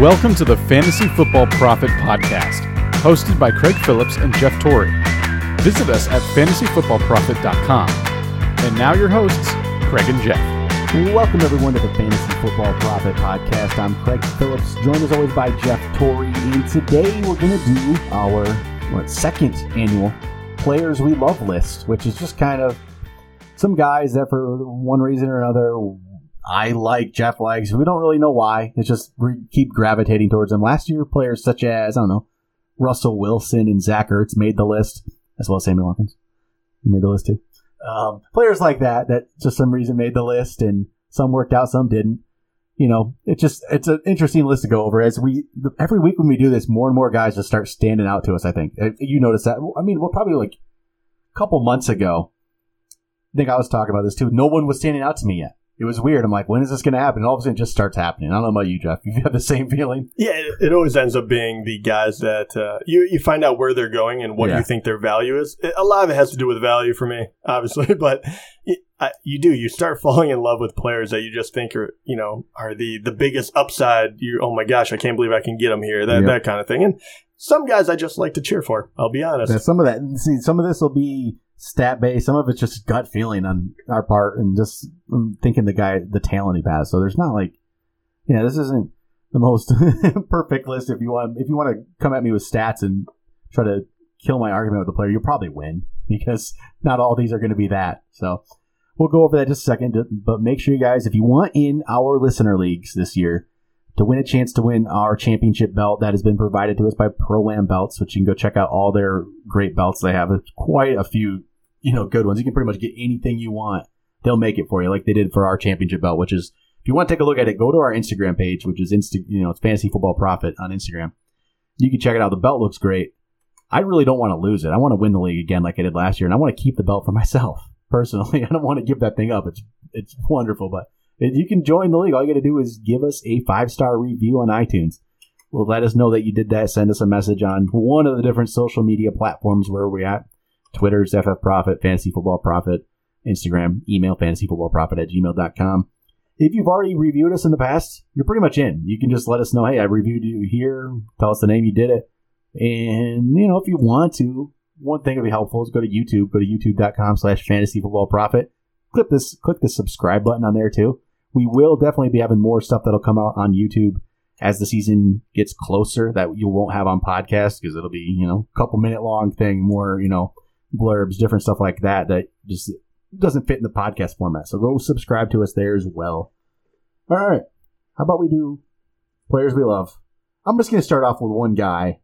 Welcome to the Fantasy Football Profit Podcast, hosted by Craig Phillips and Jeff Torrey. Visit us at fantasyfootballprofit.com. And now your hosts, Craig and Jeff. Welcome everyone to the Fantasy Football Profit Podcast. I'm Craig Phillips, joined as always by Jeff Torrey, and today we're going to do our what, second annual Players We Love list, which is just kind of some guys that for one reason or another I like, Jeff likes. We don't really know why. It's just we keep gravitating towards them. Last year, players such as I don't know Russell Wilson and Zach Ertz made the list, as well as Sammy Watkins. He made the list too. Um, players like that that just some reason made the list, and some worked out, some didn't. You know, it's just it's an interesting list to go over. As we every week when we do this, more and more guys just start standing out to us. I think you notice that. I mean, we're probably like a couple months ago. I think I was talking about this too. No one was standing out to me yet it was weird. I'm like, when is this going to happen? And all of a sudden, it just starts happening. I don't know about you, Jeff. You have the same feeling? Yeah, it, it always ends up being the guys that uh, you you find out where they're going and what yeah. you think their value is. a lot of it has to do with value for me, obviously, but I, you do. You start falling in love with players that you just think are you know are the the biggest upside. You oh my gosh, I can't believe I can get them here. That that kind of thing. And some guys I just like to cheer for. I'll be honest. Yeah, some of that. See, some of this will be stat based. Some of it's just gut feeling on our part and just um, thinking the guy, the talent he has. So there's not like, you know, this isn't the most perfect list. If you want, if you want to come at me with stats and try to kill my argument with the player, you'll probably win because not all these are going to be that. So we'll go over that just a second. But make sure you guys, if you want in our listener leagues this year, to win a chance to win our championship belt that has been provided to us by Pro Am Belts, which you can go check out all their great belts they have. It's quite a few you know, good ones. You can pretty much get anything you want. They'll make it for you, like they did for our championship belt. Which is, if you want to take a look at it, go to our Instagram page, which is Insta, you know, it's Fantasy Football Profit on Instagram. You can check it out. The belt looks great. I really don't want to lose it. I want to win the league again, like I did last year, and I want to keep the belt for myself personally. I don't want to give that thing up. It's it's wonderful, but if you can join the league, all you got to do is give us a five star review on iTunes. Well, let us know that you did that. Send us a message on one of the different social media platforms where we're at. Twitter's FF Profit, Fantasy Football Profit, Instagram, email fantasyfootballprofit at gmail.com. If you've already reviewed us in the past, you're pretty much in. You can just let us know, hey, I reviewed you here, tell us the name you did it. And, you know, if you want to, one thing would be helpful is go to YouTube, go to youtube.com slash fantasy football profit. Click this, click the subscribe button on there too. We will definitely be having more stuff that'll come out on YouTube as the season gets closer that you won't have on podcast because it'll be, you know, a couple minute long thing, more, you know, blurbs, different stuff like that that just doesn't fit in the podcast format. So go subscribe to us there as well. All right. How about we do players we love? I'm just going to start off with one guy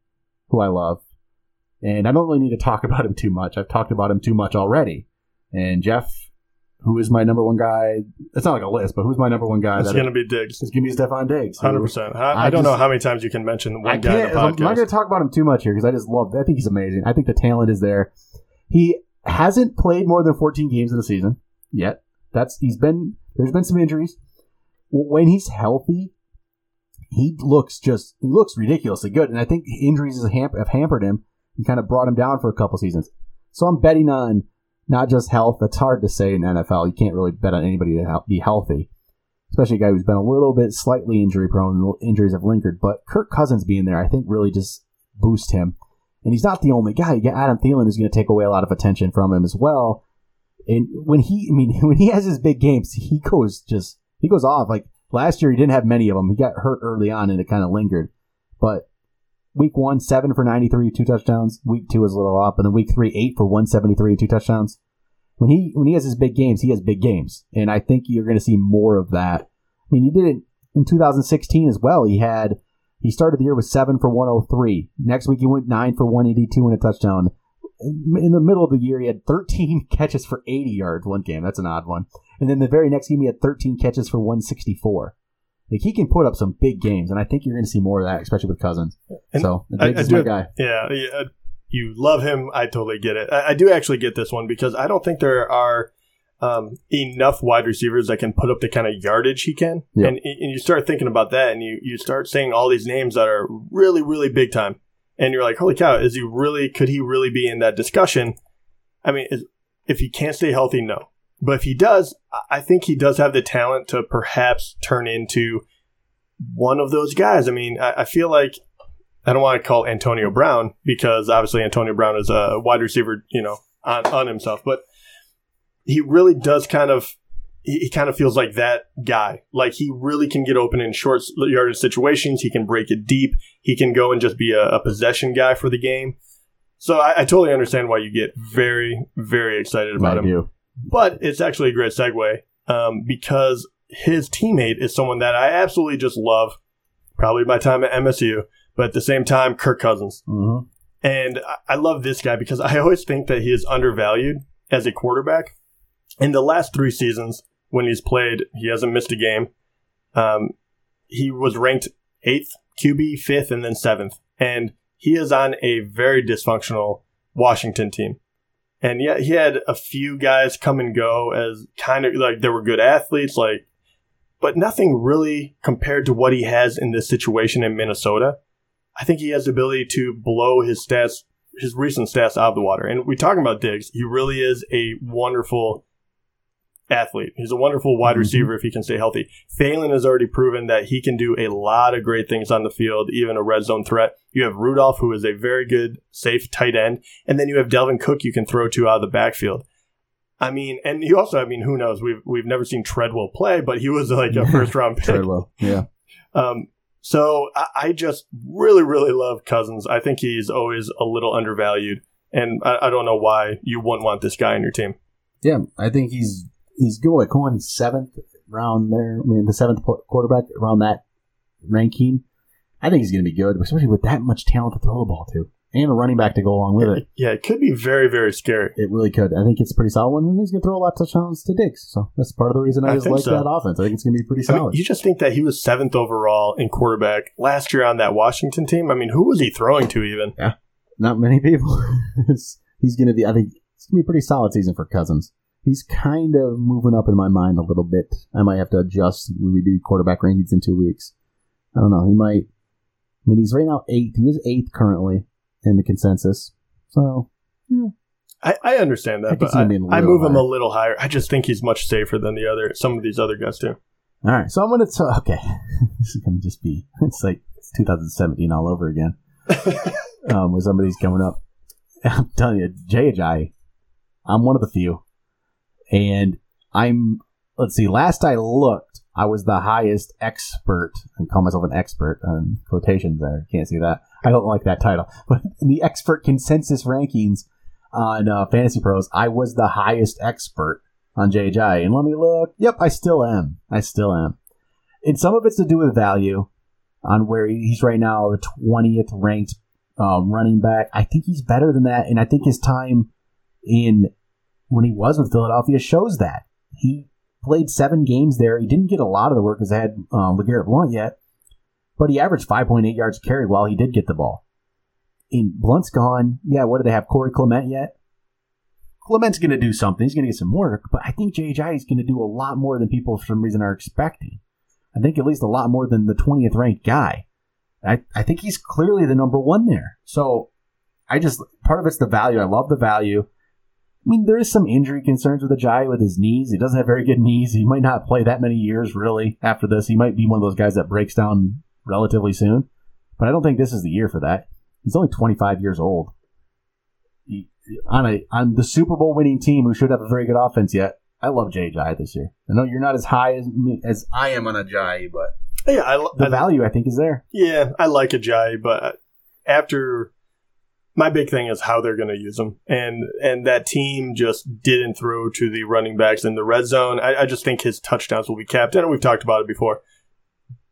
who I love. And I don't really need to talk about him too much. I've talked about him too much already. And Jeff, who is my number one guy? It's not like a list, but who's my number one guy? It's going to be Diggs. It's going to be Stefon Diggs. Hundred percent. I, I, don't just, know how many times you can mention one guy the podcast. I'm not going to talk about him too much here because I just love. I think he's amazing. I think the talent is there. He hasn't played more than 14 games in the season yet. That's he's been there's been some injuries. When he's healthy, he looks just he looks ridiculously good, and I think injuries have hampered him and kind of brought him down for a couple seasons. So I'm betting on not just health. That's hard to say in NFL. You can't really bet on anybody to be healthy, especially a guy who's been a little bit slightly injury prone. Injuries have lingered, but Kirk Cousins being there, I think, really just boost him. And he's not the only guy. Adam Thielen is going to take away a lot of attention from him as well. And when he, I mean, when he has his big games, he goes just, he goes off. Like last year, he didn't have many of them. He got hurt early on and it kind of lingered. But week one, seven for 93, two touchdowns. Week two was a little off. And then week three, eight for 173, two touchdowns. When he, when he has his big games, he has big games. And I think you're going to see more of that. I mean, he did it in 2016 as well. He had he started the year with seven for 103. Next week he went nine for 182 and a touchdown. In the middle of the year, he had 13 catches for 80 yards one game. That's an odd one. And then the very next game, he had 13 catches for 164. Like he can put up some big games, and I think you're going to see more of that, especially with Cousins. And so I, I my guy. Yeah, yeah, you love him. I totally get it. I, I do actually get this one because I don't think there are um, enough wide receivers that can put up the kind of yardage he can. Yep. And, and you start thinking about that and you, you start saying all these names that are really, really big time. And you're like, holy cow, is he really, could he really be in that discussion? I mean, is, if he can't stay healthy, no. But if he does, I think he does have the talent to perhaps turn into one of those guys. I mean, I, I feel like I don't want to call Antonio Brown because obviously Antonio Brown is a wide receiver, you know, on, on himself, but he really does kind of he, kind of feels like that guy. Like he really can get open in short yardage situations. He can break it deep. He can go and just be a, a possession guy for the game. So I, I, totally understand why you get very, very excited about I him. Do. But it's actually a great segue um, because his teammate is someone that I absolutely just love. Probably my time at MSU, but at the same time, Kirk Cousins. Mm-hmm. And I, I love this guy because I always think that he is undervalued as a quarterback. In the last three seasons, when he's played, he hasn't missed a game. Um, he was ranked eighth QB, fifth, and then seventh. And he is on a very dysfunctional Washington team. And yet he had a few guys come and go as kind of like they were good athletes, like, but nothing really compared to what he has in this situation in Minnesota. I think he has the ability to blow his stats, his recent stats out of the water. And we're talking about Diggs. He really is a wonderful athlete. He's a wonderful wide mm-hmm. receiver if he can stay healthy. Thielen has already proven that he can do a lot of great things on the field, even a red zone threat. You have Rudolph, who is a very good, safe tight end, and then you have Dalvin Cook you can throw to out of the backfield. I mean, and you also, I mean, who knows? We've we've never seen Treadwell play, but he was like a first round pick. Treadwell, yeah. Um, so I, I, just really, really love Cousins. I think he's always a little undervalued, and I, I don't know why you wouldn't want this guy on your team. Yeah, I think he's he's going going seventh round there. I mean, the seventh quarterback around that ranking. I think he's going to be good, especially with that much talent to throw the ball to, and a running back to go along with it. Yeah, it could be very, very scary. It really could. I think it's a pretty solid one, and he's going to throw a lot of touchdowns to Diggs. So that's part of the reason I, I just like so. that offense. I think it's going to be pretty solid. I mean, you just think that he was seventh overall in quarterback last year on that Washington team. I mean, who was he throwing to even? Yeah, not many people. he's going to be. I think it's going to be a pretty solid season for Cousins he's kind of moving up in my mind a little bit. I might have to adjust when we do quarterback rankings in two weeks. I don't know. He might. I mean, he's right now eighth. He is eighth currently in the consensus. So, yeah. I, I understand that, I but I, I move higher. him a little higher. I just think he's much safer than the other some of these other guys too. All right, so I'm gonna. T- okay, this is gonna just be. It's like 2017 all over again. um, when somebody's coming up, I'm telling you, Jay I'm one of the few and I'm let's see. Last I looked, I was the highest expert, and call myself an expert on quotations. There, can't see that. I don't like that title, but in the expert consensus rankings on uh, Fantasy Pros, I was the highest expert on JJ. And let me look. Yep, I still am. I still am. And some of it's to do with value on where he's right now, the twentieth ranked um, running back. I think he's better than that, and I think his time in when he was with Philadelphia shows that. He played seven games there. He didn't get a lot of the work because they had um, LeGarrette Blunt yet, but he averaged 5.8 yards carry while he did get the ball. And Blunt's gone. Yeah, what do they have? Corey Clement yet? Clement's going to do something. He's going to get some work, but I think JJ is going to do a lot more than people for some reason are expecting. I think at least a lot more than the 20th ranked guy. I, I think he's clearly the number one there. So I just, part of it's the value. I love the value. I mean, there is some injury concerns with Ajayi with his knees. He doesn't have very good knees. He might not play that many years really after this. He might be one of those guys that breaks down relatively soon. But I don't think this is the year for that. He's only 25 years old. He, on a on the Super Bowl winning team who should have a very good offense yet. I love Jay Ajayi this year. I know you're not as high as as I am on Ajayi, but yeah, I, the I, value I think is there. Yeah, I like Ajayi, but after my big thing is how they're going to use him, and and that team just didn't throw to the running backs in the red zone. I, I just think his touchdowns will be capped, and we've talked about it before.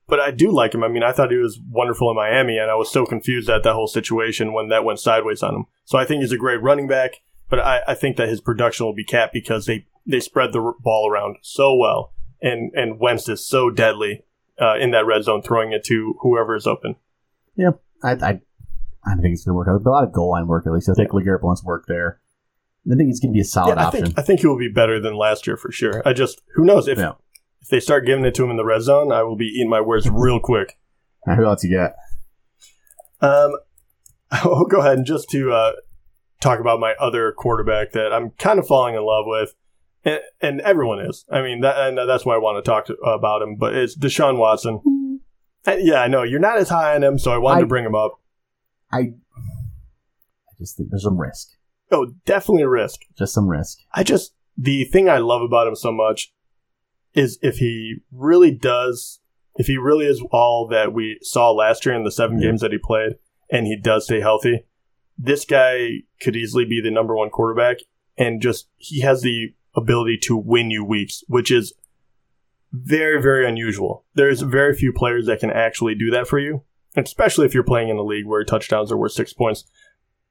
But I do like him. I mean, I thought he was wonderful in Miami, and I was so confused at that whole situation when that went sideways on him. So I think he's a great running back, but I, I think that his production will be capped because they they spread the ball around so well, and and Wentz is so deadly uh, in that red zone, throwing it to whoever is open. Yeah, I, I I don't think it's going to work out. A lot of goal line work, at least. I think yeah. LeGarrette Blunt's work there. I think he's going to be a solid yeah, I option. Think, I think he will be better than last year for sure. I just, who knows? If, yeah. if they start giving it to him in the red zone, I will be eating my words real quick. Right, who else you got? Um, I'll go ahead and just to uh, talk about my other quarterback that I'm kind of falling in love with. And, and everyone is. I mean, that, and that's why I want to talk to, about him. But it's Deshaun Watson. I, yeah, I know you're not as high on him, so I wanted I- to bring him up. I, I just think there's some risk. Oh, definitely a risk. Just some risk. I just the thing I love about him so much is if he really does, if he really is all that we saw last year in the seven Yeah. games that he played, and he does stay healthy, this guy could easily be the number one quarterback, and just he has the ability to win you weeks, which is very very unusual. There's very few players that can actually do that for you, especially if you're playing in a league where touchdowns are worth six points.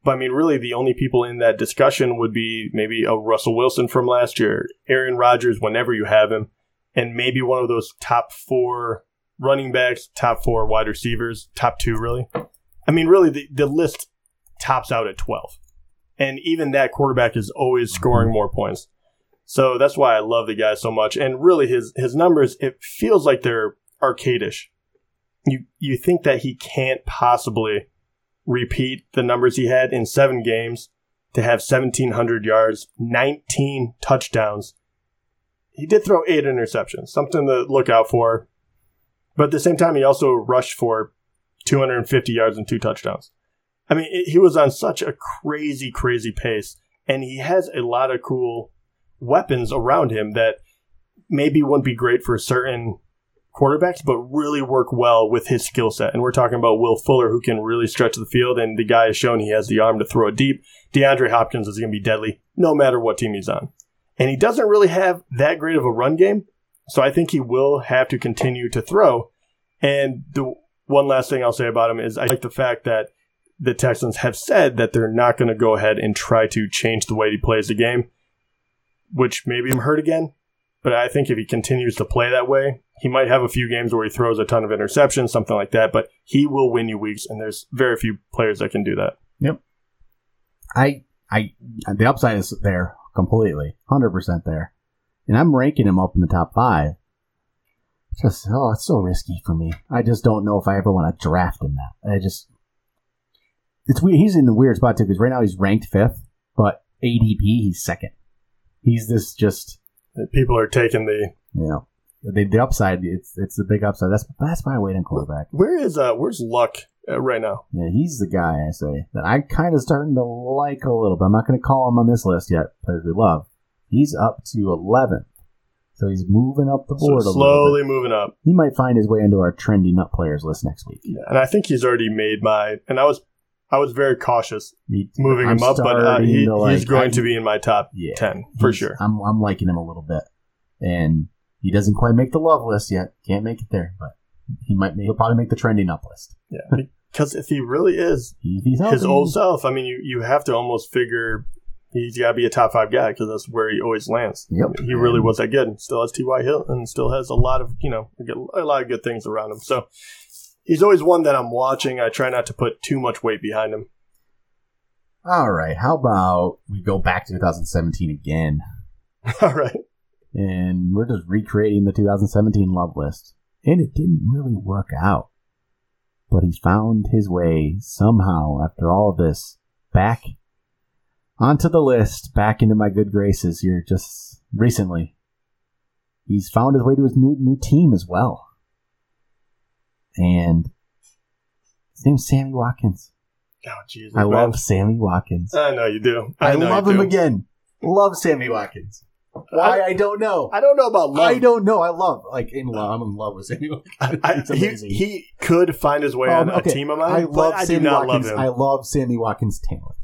But I mean, really, the only people in that discussion would be maybe a Russell Wilson from last year, Aaron Rodgers, whenever you have him, and maybe one of those top four running backs, top four wide receivers, top two, really. I mean, really, the, the list tops out at 12. And even that quarterback is always mm-hmm. scoring more points. So that's why I love the guy so much. And really, his, his numbers, it feels like they're arcadish. You, you think that he can't possibly repeat the numbers he had in seven games to have 1,700 yards, 19 touchdowns. He did throw eight interceptions, something to look out for. But at the same time, he also rushed for 250 yards and two touchdowns. I mean, it, he was on such a crazy, crazy pace, and he has a lot of cool weapons around him that maybe wouldn't be great for certain quarterbacks, but really work well with his skill set. And we're talking about Will Fuller, who can really stretch the field, and the guy has shown he has the arm to throw it deep. DeAndre Hopkins is going to be deadly no matter what team he's on. And he doesn't really have that great of a run game, so I think he will have to continue to throw. And the one last thing I'll say about him is I like the fact that the Texans have said that they're not going to go ahead and try to change the way he plays the game, which maybe I'm hurt again. But I think if he continues to play that way, he might have a few games where he throws a ton of interceptions, something like that. But he will win you weeks, and there's very few players that can do that. Yep. I, I, the upside is there completely, hundred percent there, and I'm ranking him up in the top five. Just oh, it's so risky for me. I just don't know if I ever want to draft him. That I just, it's weird. He's in the weird spot too because right now he's ranked fifth, but ADP he's second. He's this just People are taking the you know the, the upside. It's it's the big upside. That's that's my weight on quarterback. where is uh where's Luck uh, right now? Yeah, he's the guy I say that I kind of starting to like a little bit. I'm not going to call him on this list yet, players we love. He's up to 11th, so he's moving up the So board a little slowly moving up. He might find his way into our trendy nut players list next week. Yeah, and I think he's already made my. And I was I was very cautious moving I'm him up, but uh, he, like- he's going I- to be in my top Yeah, ten for sure. I'm I'm liking him a little bit, and he doesn't quite make the love list yet. Can't make it there, but he might. He'll probably make the trending up list. Yeah, because if he really is his old self, I mean, you you have to almost figure he's got to be a top five guy because that's where he always lands. Yep. He really was that good. and Still has T.Y. Hill and still has a lot of you know a lot of good things around him. So he's always one that I'm watching. I try not to put too much weight behind him. All right. How about we go back to 2017 again? All right. And we're just recreating the 2017 love list. And it didn't really work out. But he found his way somehow after all of this back onto the list, back into my good graces here just recently. He's found his way to his new new team as well. And his name's Sammy Watkins. Oh Jesus! I man. love Sammy Watkins. I know you do. I, know love him do. again. Love Sammy Watkins. Why I don't know. I don't know about love. I don't know. I love like in love. I'm in love with Sammy. Watkins. I, It's he, amazing. he could find his way Um, on okay, a team of mine, I but love I Sammy do not Watkins. love him. I love Sammy Watkins' talent.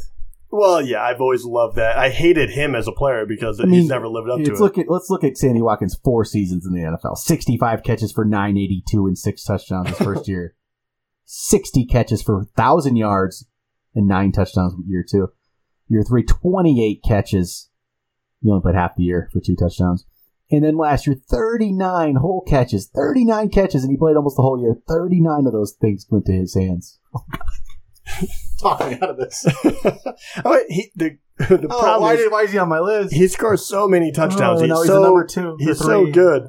well, yeah, I've always loved that. I hated him as a player because I mean, he's never lived up to it. look at let's look at Sammy Watkins' four seasons in the NFL. Sixty-five catches for nine eighty-two and six touchdowns his first year. Sixty catches for thousand yards and nine touchdowns year two. Year three, 28 catches. He only played half the year for two touchdowns. And then last year, 39 whole catches. 39 catches, and he played almost the whole year. 39 of those things went to his hands. Oh, God. Talk me out of this. oh, he, the the Oh, problem why, is did, why is he on my list? he scores so many touchdowns. Oh, he's he's so number two. he's so good.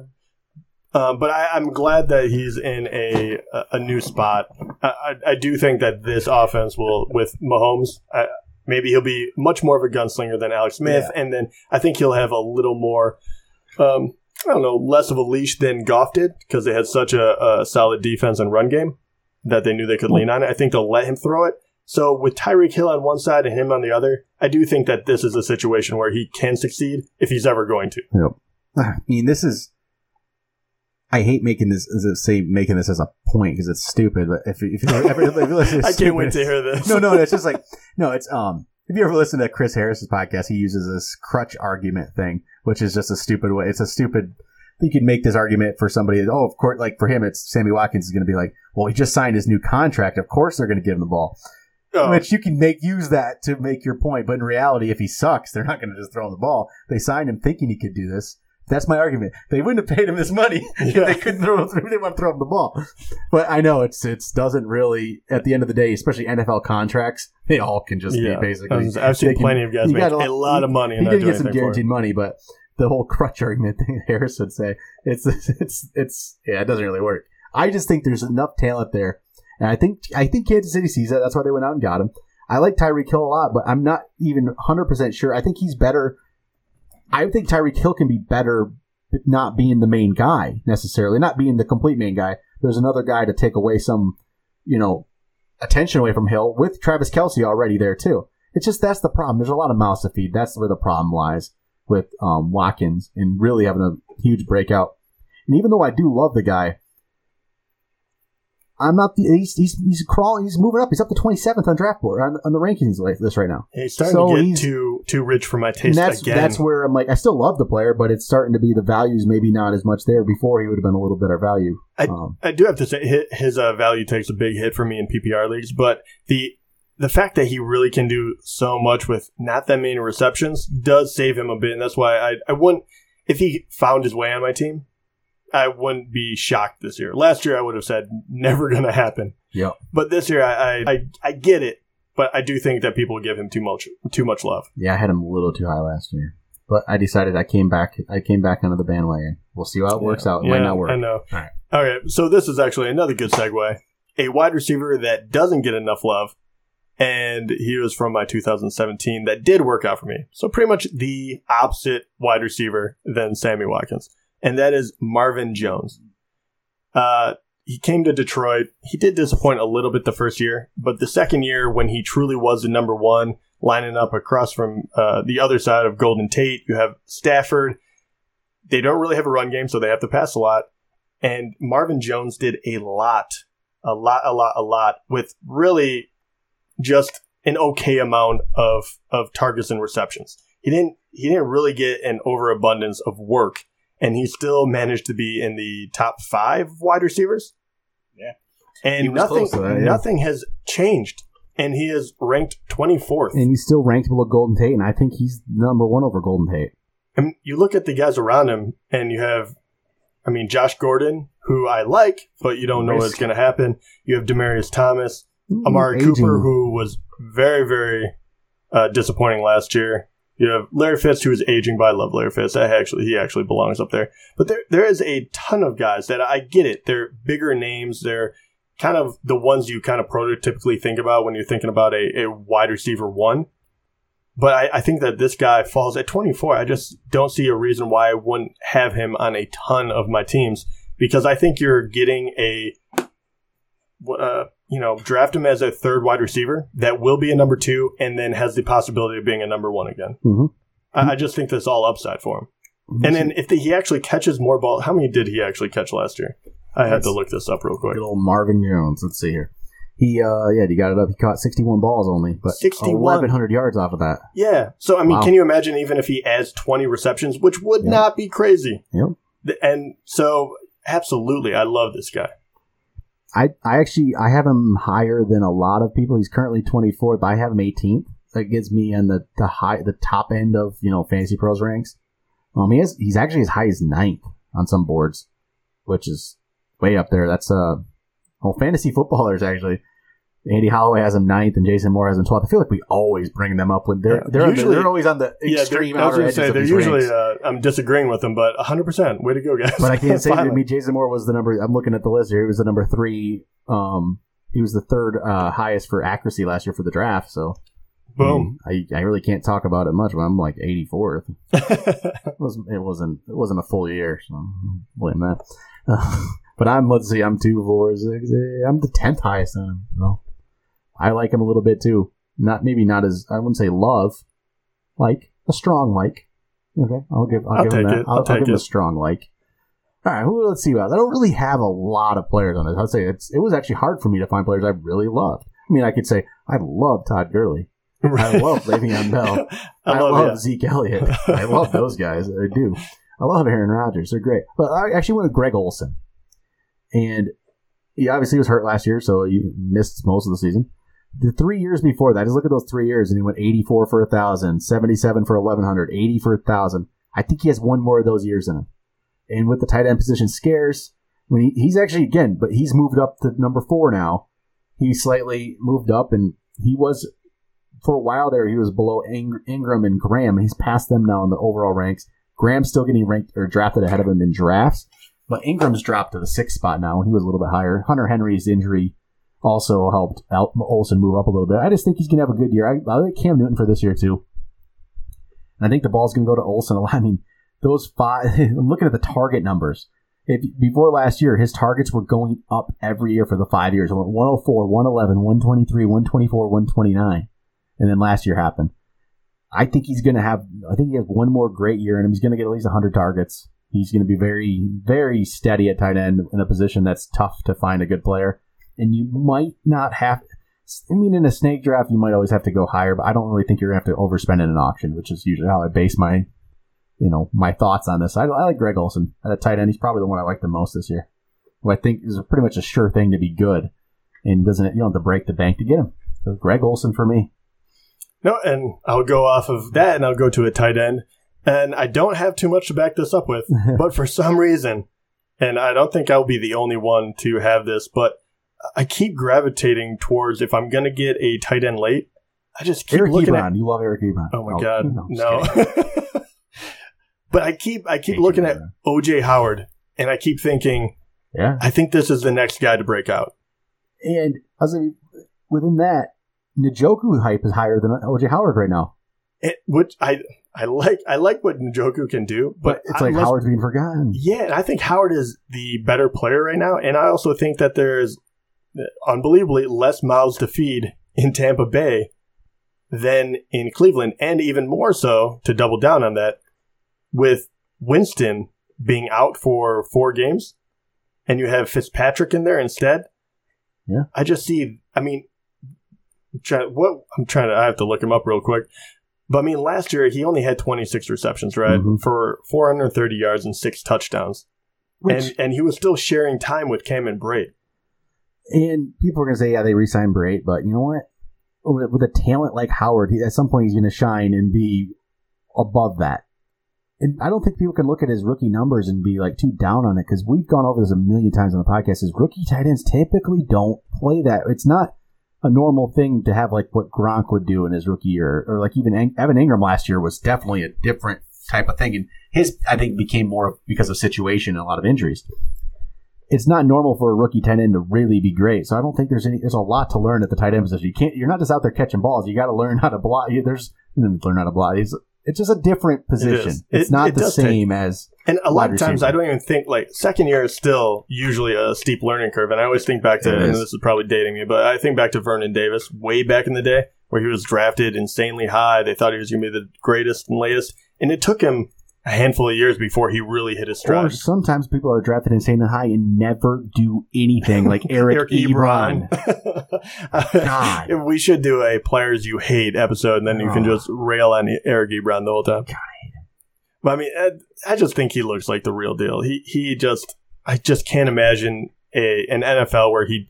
Um, but I, I'm glad that he's in a a, a new spot. I, I, I do think that this offense will, with Mahomes, I, maybe he'll be much more of a gunslinger than Alex Smith, and then I think he'll have a little more. Um, I don't know, less of a leash than Goff did because they had such a, a solid defense and run game that they knew they could lean on it. I think they'll let him throw it. So with Tyreek Hill on one side and him on the other, I do think that this is a situation where he can succeed if he's ever going to. Yep. I mean, this is. I hate making this as a, say making this as a point because it's stupid. But if, if, you ever, if you listen to I can't wait to hear this. no, no, it's just like no, it's um. If you ever listen to Chris Harris's podcast, he uses this crutch argument thing, which is just a stupid way. It's a stupid. You could make this argument for somebody. Oh, of course, like for him, it's Sammy Watkins is going to be like, well, he just signed his new contract. Of course, they're going to give him the ball. Oh, Which you can make use that to make your point, but in reality, if he sucks, they're not going to just throw him the ball. They signed him thinking he could do this. That's my argument. They wouldn't have paid him this money if Yeah. they couldn't throw. They didn't want to throw him the ball. But I know it's it's doesn't really. At the end of the day, especially NFL contracts, they all can just yeah. be basically. I've- seen can- plenty of guys make got a lot, of money He did get some anything for it. guaranteed money, but the whole crutch argument thing Harris would say it's it's it's yeah, it doesn't really work. I just think there's enough talent there, and I think I think Kansas City sees that. That's why they went out and got him. I like Tyreek Hill a lot, but I'm not even 100 percent sure. I think he's better. I think Tyreek Hill can be better, not being the main guy necessarily, not being the complete main guy. There's another guy to take away some, you know, attention away from Hill with Travis Kelce already there too. It's just that's the problem. There's a lot of mouths to feed. That's where the problem lies with um, Watkins and really having a huge breakout. And even though I do love the guy, I'm not the he's he's, he's crawling. He's moving up. He's up to 27th on draft board on, on the rankings like this right now. He's starting So to get too too rich for my taste that's again. that's where I'm like I still love the player, but it's starting to be the values maybe not as much there. Before he would have been a little better value. I- um, I do have to say his, his uh, value takes a big hit for me in PPR leagues, but the the fact that he really can do so much with not that many receptions does save him a bit, and that's why I I wouldn't if he found his way on my team, I wouldn't be shocked this year. Last year I would have said never going to happen, Yep. but this year I, I I I get it, but I do think that people give him too much too much love. Yeah, I had him a little too high last year, but I decided I came back. I came back onto the bandwagon. We'll see how it works out. It might not work. I know. All right. All right. So this is actually another good segue. A wide receiver that doesn't get enough love, and he was from my 2017 that did work out for me. So pretty much the opposite wide receiver than Sammy Watkins, and that is Marvin Jones. Uh, he came to Detroit. He did disappoint a little bit the first year, but the second year when he truly was the number one, lining up across from uh, the other side of Golden Tate, you have Stafford. They don't really have a run game, so they have to pass a lot. And Marvin Jones did a lot, a lot, a lot, a lot with really just an okay amount of of targets and receptions. He didn't he didn't really get an overabundance of work, and he still managed to be in the top five wide receivers. Yeah. and nothing that, yeah. nothing has changed, and he is ranked twenty fourth. and he's still ranked below Golden Tate, and I think he's number one over Golden Tate. And you look at the guys around him, and you have, I mean, Josh Gordon, who I like, but you don't know what's going to happen. You have Demaryius Thomas, Amari Aging. Cooper, who was very, very uh, disappointing last year. You have Larry Fitz, who is aging, but I love Larry Fitz. I actually, he actually belongs up there. But there, there is a ton of guys that I get it. They're bigger names. They're kind of the ones you kind of prototypically think about when you're thinking about a, a wide receiver one. But I, I think that this guy falls at 24. I just don't see a reason why I wouldn't have him on a ton of my teams because I think you're getting a, uh, you know, draft him as a third wide receiver that will be a number two and then has the possibility of being a number one again. Mhm. I, I just think that's all upside for him. And then if the, he actually catches more ball, how many did he actually catch last year? I had to look this up real quick. Good old Marvin Jones. Let's see here. He, uh, yeah, he got it up. He caught 61 balls only, but 61. 1,100 yards off of that. Yeah. So, I mean, Wow. can you imagine even if he adds 20 receptions, which would Yeah. not be crazy? Yep. And so, absolutely, I love this guy. I, I actually, I have him higher than a lot of people. He's currently 24th. but I have him 18th. That gets me in the, the high, the top end of, you know, Fantasy Pros ranks. Um, he has, he's actually as high as ninth on some boards, which is way up there. That's, uh, well, fantasy footballers actually. Andy Holloway has him ninth and Jason Moore has him 12th. I feel like we always bring them up when they're, Yeah. they're, Usually- they're always on the extreme they're, I was going to say, they're usually, uh, I'm disagreeing with them, but 100%. Way to go, guys. But I can't say. I Finally. mean, Jason Moore was the number. I'm looking at the list here. He was the number three. Um, he was the third uh, highest for accuracy last year for the draft. So Boom. I, mean, I, I really can't talk about it much, but I'm like 84th. it wasn't it wasn't it wasn't a full year, so blame that. Uh, but I'm let's see, I'm two four six. Eight, I'm the tenth highest on him. So I like him a little bit too. Not maybe not as I wouldn't say love, like a strong like. Okay, I'll give I'll, I'll give him that. it. I'll, I'll I'll take give him a strong like. All right, who let's see about. I don't really have a lot of players on this. I'd say it's it was actually hard for me to find players I really loved. I mean, I could say I love Todd Gurley. I love Le'Veon Bell. I I, love, love. Zeke Elliott. I love those guys. I do. I love Aaron Rodgers. They're great. But I actually went with Greg Olsen. And he obviously was hurt last year, so he missed most of the season. The three years before that, just look at those three years, and he went 84 for 1,000, 77 for 1,100, 80 for 1,000. I think he has one more of those years in him. And with the tight end position scarce, when he, he's actually, again, but he's moved up to number four now. He slightly moved up, and he was for a while there, he was below Ing- Engram and Graham, and he's past them now in the overall ranks. Graham's still getting ranked or drafted ahead of him in drafts, but Engram's dropped to the sixth spot now. And he was a little bit higher. Hunter Henry's injury also helped Al- Olsen move up a little bit. I just think he's to have a good year. I, I like Cam Newton for this year, too. And I think the ball's to go to Olsen a lot. I mean, those five, I'm looking at the target numbers. If, before last year, his targets were going up every year for the five years. It went 104, 111, 123, 124, 129 and then last year happened. I think he's going to have. I think he has one more great year him. He's going to get at least 100 targets. He's going to be very, very steady at tight end in a position that's tough to find a good player. And you might not have. I mean, in a snake draft, you might always have to go higher, but I don't really think you're going to have to overspend in an auction, which is usually how I base my, you know, my thoughts on this. I, I like Greg Olsen at a tight end. He's probably the one I like the most this year. Who I think is pretty much a sure thing to be good, and doesn't you don't have to break the bank to get him. So Greg Olsen for me. No, and I'll go off of that and I'll go to a tight end. And I don't have too much to back this up with, but for some reason, and I don't think I'll be the only one to have this, but I keep gravitating towards if I'm going to get a tight end late, I just keep Eric looking Ebron. at. You love Eric Ebron. Oh my oh, god, I'm no! but I keep I keep looking at OJ Howard, and I keep thinking Yeah. I think this is the next guy to break out. And I was like, within that, Njoku hype is higher than OJ Howard right now. It, which I I like I like what Njoku can do, But but it's like Howard's being forgotten. Yeah, and I think Howard is the better player right now, and I also think that there's unbelievably less mouths to feed in Tampa Bay than in Cleveland, and even more so to double down on that with Winston being out for four games, and you have Fitzpatrick in there instead. Yeah. I just see. I mean, I'm trying, what I'm trying to. I have to look him up real quick. But I mean, last year he only had 26 receptions, right, Mhm. for 430 yards and six touchdowns, Which, and and he was still sharing time with Cameron Brate. And people are going to say, yeah, they re-signed Brate, but you know what? With, a talent like Howard, he, at some point he's going to shine and be above that. And I don't think people can look at his rookie numbers and be like too down on it because we've gone over this a million times on the podcast. Is rookie tight ends typically don't play that. It's not a normal thing to have like what Gronk would do in his rookie year, or like even Evan Engram last year was definitely a different type of thing. And his, I think, became more because of situation and a lot of injuries it's not normal for a rookie tight end to really be great. So I don't think there's any. There's a lot to learn at the tight end position. You can't. You're not just out there catching balls. You got to learn how to block. you- There's you know, learn how to block. It's, it's just a different position. is. It's It- not it the does take- same as And a lot of times receiver. I don't even think like second year is still usually a steep learning curve. And I always think back to, and this is probably dating me, but I think back to Vernon Davis way back in the day where he was drafted insanely high. They thought he was going to be the greatest and latest. And it took him a handful of years before he really hit his or stride. sometimes people are drafted insanely high and never do anything, like Eric, Ebron. God. we should do a players you hate episode, and then you can Oh. just rail on Eric Ebron the whole time. God, I. But I mean, I, I just think he looks like the real deal. He he just I just can't imagine a an NFL where he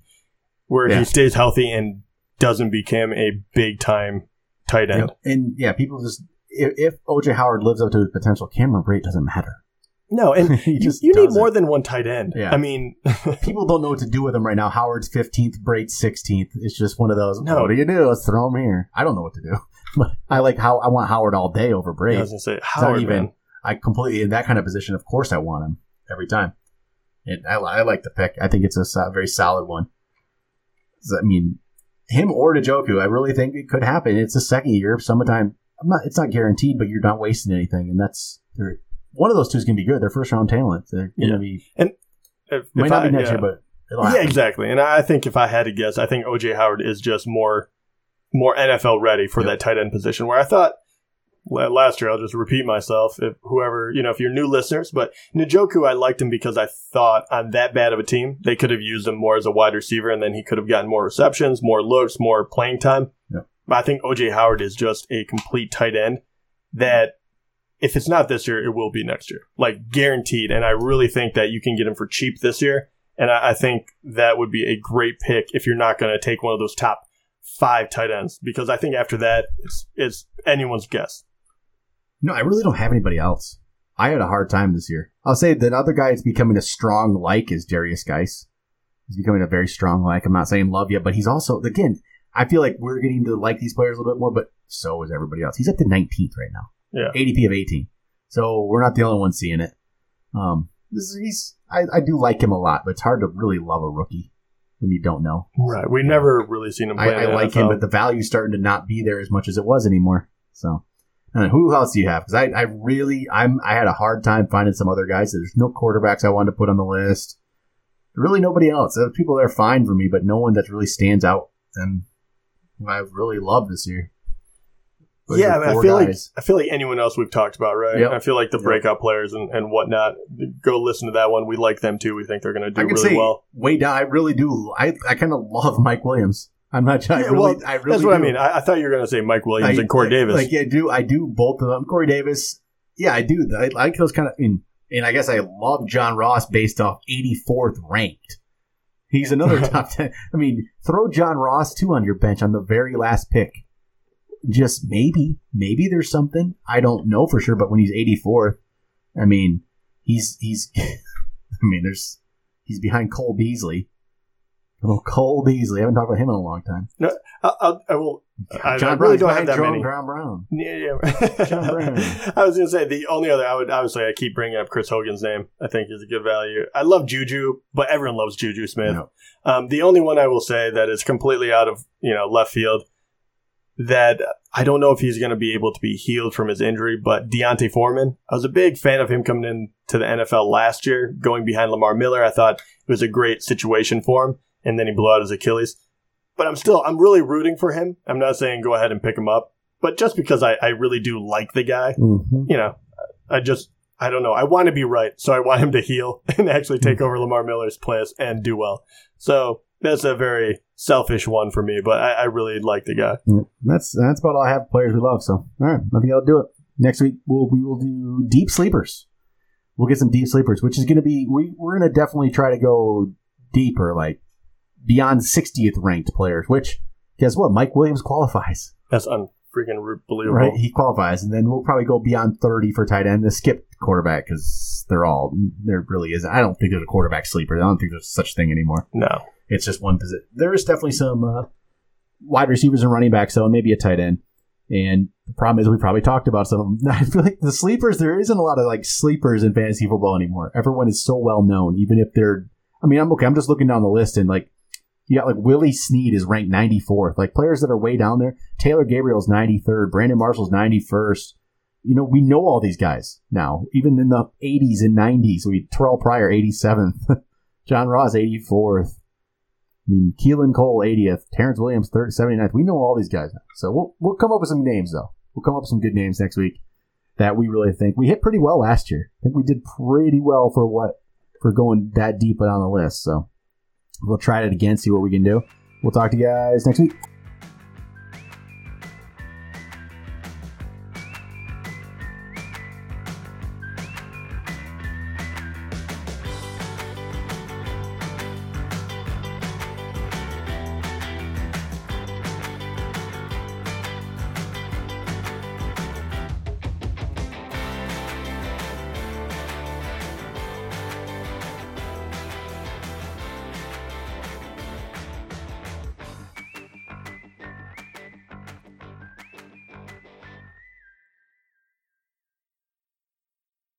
where Yeah. he stays healthy and doesn't become a big time tight end. And yeah, people just if, if OJ Howard lives up to his potential, Cameron Brate doesn't matter. No, and you, you need more than one tight end. Yeah. I mean, People don't know what to do with him right now. Howard's 15th, Brate's 16th. It's just one of those. No. What do you do? Let's throw him here. I don't know what to do. But I like how I want Howard all day over I was gonna say not Howard. even- man. I completely in that kind of position. Of course, I want him every time. And I, I like the pick. I think it's a very solid one. I mean, him or Njoku, I really think it could happen. It's the second year, of summertime. Not. It's not guaranteed, but you're not wasting anything, and that's one of those two is going to be good. They're first round talent. They're going to Yeah. be And if, might if not I- be next yeah. year, but it'll Yeah, exactly. And I think if I had to guess, I think OJ Howard is just more more NFL ready for Yeah. that tight end position. Where I thought last year, I'll just repeat myself. If whoever you know, if you're new listeners, but Njoku, I liked him because I thought on that bad of a team, they could have used him more as a wide receiver, and then he could have gotten more receptions, more looks, more playing time. But I think OJ Howard is just a complete tight end that. If it's not this year, it will be next year, like guaranteed. And I really think that you can get him for cheap this year. And I, I think that would be a great pick if you're not going to take one of those top five tight ends, because I think after that, it's, it's anyone's guess. No, I really don't have anybody else. I had a hard time this year. I'll say the other guy that's becoming a strong like is Derrius Guice. He's becoming a very strong like. I'm not saying love yet, but he's also again. I feel like we're getting to like these players a little bit more, but so is everybody else. He's up to 19th right now. Yeah. ADP of 18. So we're not the only ones seeing it. Um, this is, he's I, I do like him a lot, but it's hard to really love a rookie when you don't know. Right. We've never really seen him I, play. I the like him, but the value's starting to not be there as much as it was anymore. So, uh, who else do you have? Because I, I really, I'm, I had a hard time finding some other guys. There's no quarterbacks I wanted to put on the list. Really, nobody else. There's people that are fine for me, but no one that really stands out and I really love this year. Yeah, I, mean, I feel like. I feel like anyone else we've talked about, right? Yep. I feel like the Yep. breakout players and, and whatnot. Go listen to that one. We like them too. We think they're going to do really well. way down. I really do. I, I kind of love Mike Williams. I'm not. I Yeah, really, well, I really That's what I mean. I, I thought you were going to say Mike Williams I- and Corey Davis. Like, yeah, I do I do both of them. Corey Davis, yeah, I do. I like those kind of. And, and I guess I love John Ross based off 84th ranked. He's another top ten. I mean, throw John Ross too on your bench on the very last pick. Just maybe, maybe there's something I don't know for sure. But when he's 84th, I mean, he's he's. I mean, there's he's behind Cole Beasley. Oh, Cole Beasley. I haven't talked about him in a long time. I, I, I will. I, I really Brown's don't have that Jerome many. Brown Brown. Yeah, yeah. John Brown. I was gonna say the only other I would obviously I keep bringing up Chris Hogan's name. I think is a good value. I love Juju, but everyone loves Juju Smith. No. Um, the only one I will say that is completely out of you know left field that I don't know if he's going to be able to be healed from his injury, but D'Onta Foreman. I was a big fan of him coming in to the NFL last year, going behind Lamar Miller. I thought it was a great situation for him, and then he blew out his Achilles. But I'm still I'm really rooting for him. I'm not saying go ahead and pick him up, but just because I, I really do like the guy, Mhm. you know, I just I don't know. I want to be right, so I want him to heal and actually take over Lamar Miller's place and do well. So that's a very selfish one for me, but I, I really like the guy. Yeah, that's that's about all I have. Players we love. So, all right, I think I'll do it. Next week we'll we will do deep sleepers. We'll get some deep sleepers, which is going to be we we're going to definitely try to go deeper, like beyond 60th ranked players. Which guess what? Mike Williams qualifies, That's unfreaking believable. right? He qualifies, and then we'll probably go beyond 30 for tight end. To skip quarterback because they're all there really isn't. I don't think there's a quarterback sleeper. I don't think there's such thing anymore. No. It's just one position. There is definitely some uh, wide receivers and running backs, though, and maybe a tight end. And the problem is, we probably talked about some of them. I feel like the sleepers, there isn't a lot of like sleepers in fantasy football anymore. Everyone is so well known, even if they're. I mean, I'm okay. I'm just looking down the list, and like, you got like Willie Snead is ranked 94th. Like players that are way down there. Taylor Gabriel's 93rd. Brandon Marshall's 91st. You know, we know all these guys now, even in the 80s and 90s. We Terrelle Pryor 87th, John Ross 84th. I mean, Keelan Cole 80th, Terrance Williams 30, 79th. We know all these guys. So we'll we'll come up with some names though. We'll come up with some good names next week that we really think we hit pretty well last year. I think we did pretty well for what for going that deep on the list. So we'll try it again, see what we can do. We'll talk to you guys next week.